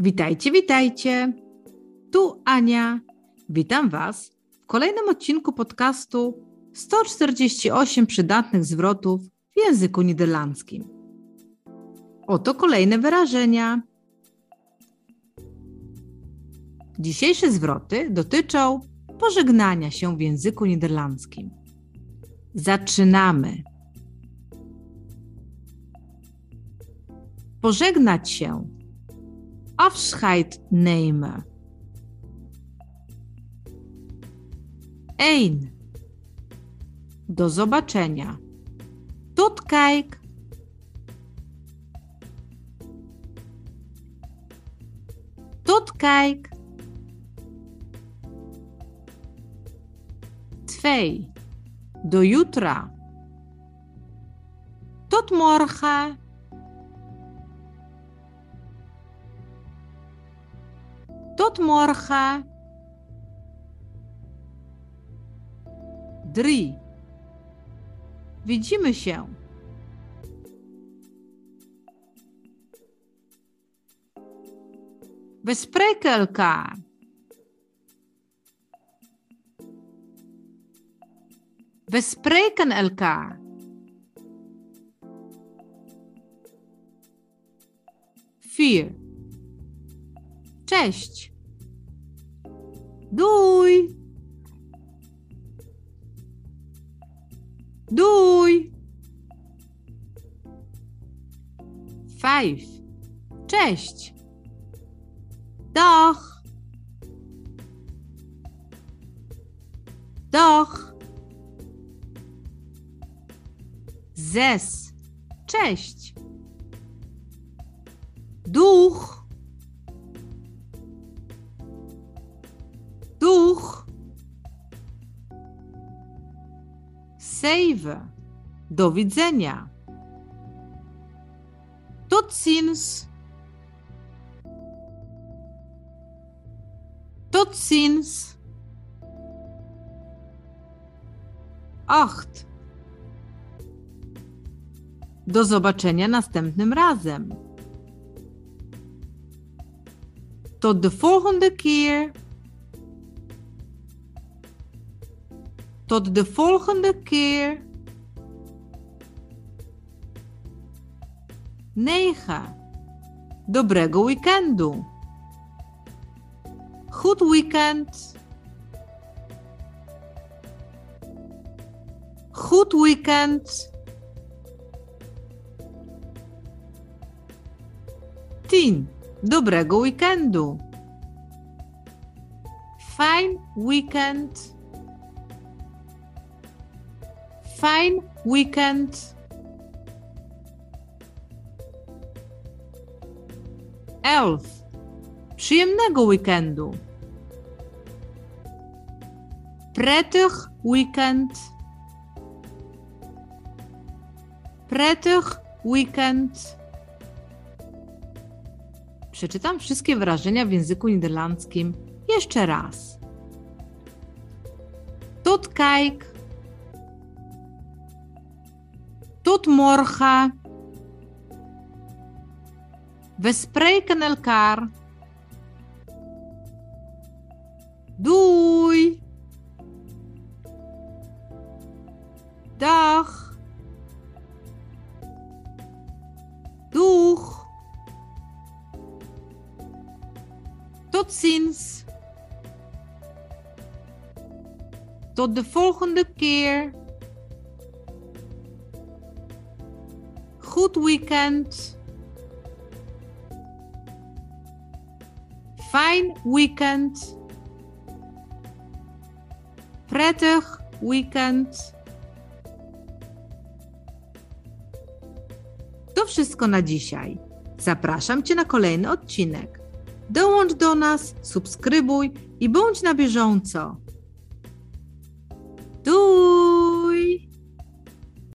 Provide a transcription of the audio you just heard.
Witajcie, witajcie. Tu Ania. Witam Was w kolejnym odcinku podcastu 148 przydatnych zwrotów w języku niderlandzkim. Oto kolejne wyrażenia. Dzisiejsze zwroty dotyczą pożegnania się w języku niderlandzkim. Zaczynamy. Pożegnać się. Afscheid nemen. 1. Do zobaczenia. Tot kijk. Tot kijk. 2. Do jutra. Tot morgen. Tot morgen. 3. Widzimy się. We spreken elkaar. We spreken elkaar. Vier. Cześć. Doei. Doei. Vijf. Cześć. Dag. Dag. Zes. Cześć. Doeg. Doeg. Zeven. Do widzenia. Tot ziens. Tot ziens. Acht. Do zobaczenia następnym razem. Tot de volgende keer. Tot de volgende keer. 9. Dobrego weekendu. Goed weekend. Goed weekend. 10. Dobrego weekendu. Fijn weekend. Fijn weekend. 11. Przyjemnego weekendu. Prettig weekend. Prettig weekend. Przeczytam wszystkie wyrażenia w języku niderlandzkim jeszcze raz. Tot kijk. Tot morgen. We spreken elkaar. Doei. Dag. Doeg. Tot ziens. Tot de volgende keer. Goed weekend. Fijn weekend. Prettig weekend. To wszystko na dzisiaj. Zapraszam Cię na kolejny odcinek. Dołącz do nas, subskrybuj i bądź na bieżąco. Tu!